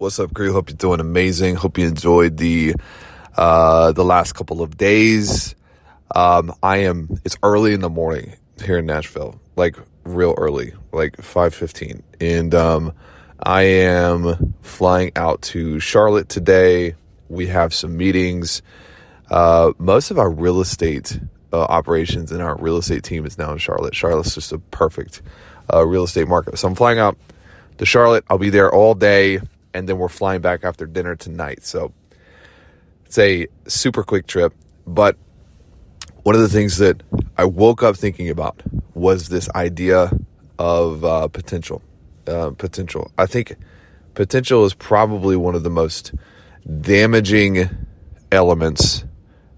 What's up, crew? Hope you're doing amazing. Hope you enjoyed the uh, the last couple of days. Um, I am. It's early in the morning here in Nashville, like real early, like five fifteen, and um, I am flying out to Charlotte today. We have some meetings. Uh, most of our real estate uh, operations and our real estate team is now in Charlotte. Charlotte's just a perfect uh, real estate market. So I'm flying out to Charlotte. I'll be there all day and then we're flying back after dinner tonight. So it's a super quick trip. But one of the things that I woke up thinking about was this idea of uh, potential. Uh, potential. I think potential is probably one of the most damaging elements.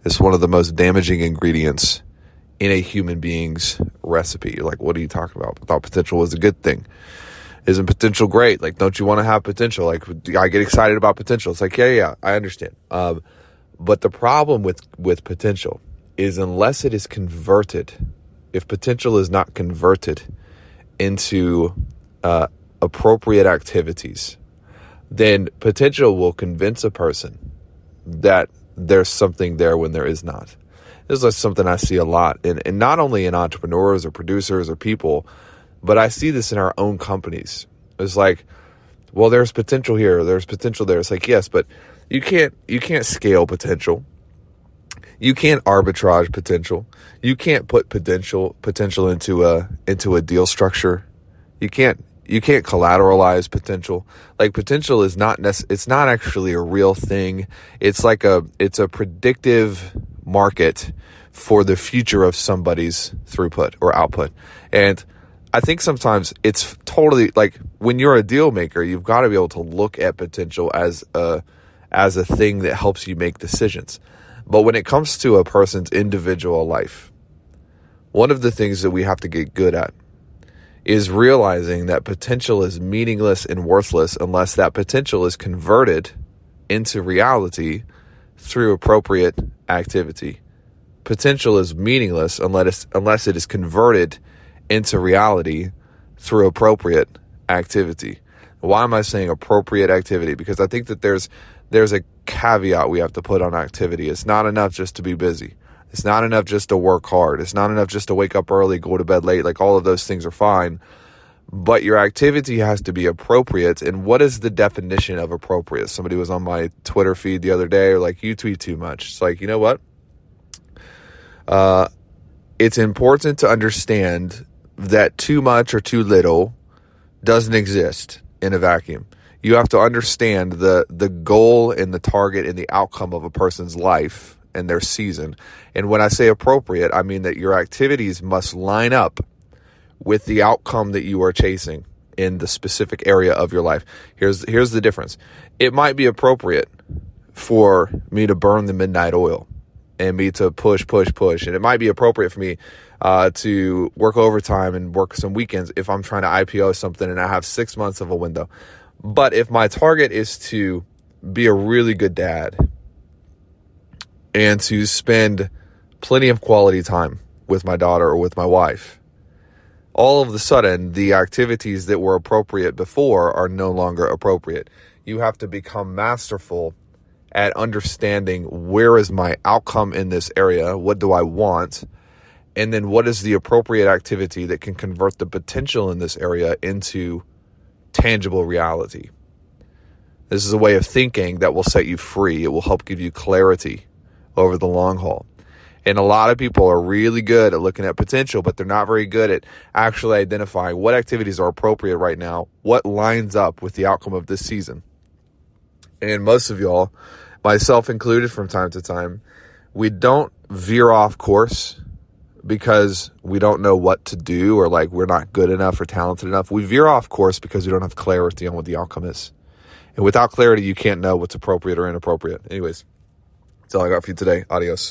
It's one of the most damaging ingredients in a human being's recipe. Like, what are you talking about? I thought potential was a good thing isn't potential great? Like, don't you want to have potential? Like, I get excited about potential. It's like, yeah, yeah, I understand. Um, but the problem with with potential is unless it is converted, if potential is not converted into uh, appropriate activities, then potential will convince a person that there's something there when there is not. This is something I see a lot, and, and not only in entrepreneurs or producers or people but I see this in our own companies. It's like, well, there's potential here, there's potential there. It's like, yes, but you can't you can't scale potential. You can't arbitrage potential. You can't put potential potential into a into a deal structure. You can't you can't collateralize potential. Like potential is not nec- it's not actually a real thing. It's like a it's a predictive market for the future of somebody's throughput or output. And I think sometimes it's totally like when you're a deal maker, you've got to be able to look at potential as a as a thing that helps you make decisions. But when it comes to a person's individual life, one of the things that we have to get good at is realizing that potential is meaningless and worthless unless that potential is converted into reality through appropriate activity. Potential is meaningless unless unless it is converted into reality through appropriate activity. Why am I saying appropriate activity? Because I think that there's there's a caveat we have to put on activity. It's not enough just to be busy. It's not enough just to work hard. It's not enough just to wake up early, go to bed late. Like all of those things are fine. But your activity has to be appropriate. And what is the definition of appropriate? Somebody was on my Twitter feed the other day, or like, you tweet too much. It's like, you know what? Uh, it's important to understand that too much or too little doesn't exist in a vacuum. You have to understand the the goal and the target and the outcome of a person's life and their season. And when I say appropriate, I mean that your activities must line up with the outcome that you are chasing in the specific area of your life. Here's here's the difference. It might be appropriate for me to burn the midnight oil and me to push, push, push. And it might be appropriate for me uh, to work overtime and work some weekends if I'm trying to IPO something and I have six months of a window. But if my target is to be a really good dad and to spend plenty of quality time with my daughter or with my wife, all of a sudden the activities that were appropriate before are no longer appropriate. You have to become masterful at understanding where is my outcome in this area? What do I want? And then what is the appropriate activity that can convert the potential in this area into tangible reality? This is a way of thinking that will set you free. It will help give you clarity over the long haul. And a lot of people are really good at looking at potential, but they're not very good at actually identifying what activities are appropriate right now, what lines up with the outcome of this season. And most of y'all, myself included from time to time, we don't veer off course because we don't know what to do or like we're not good enough or talented enough. We veer off course because we don't have clarity on what the outcome is. And without clarity, you can't know what's appropriate or inappropriate. Anyways, that's all I got for you today. Adios.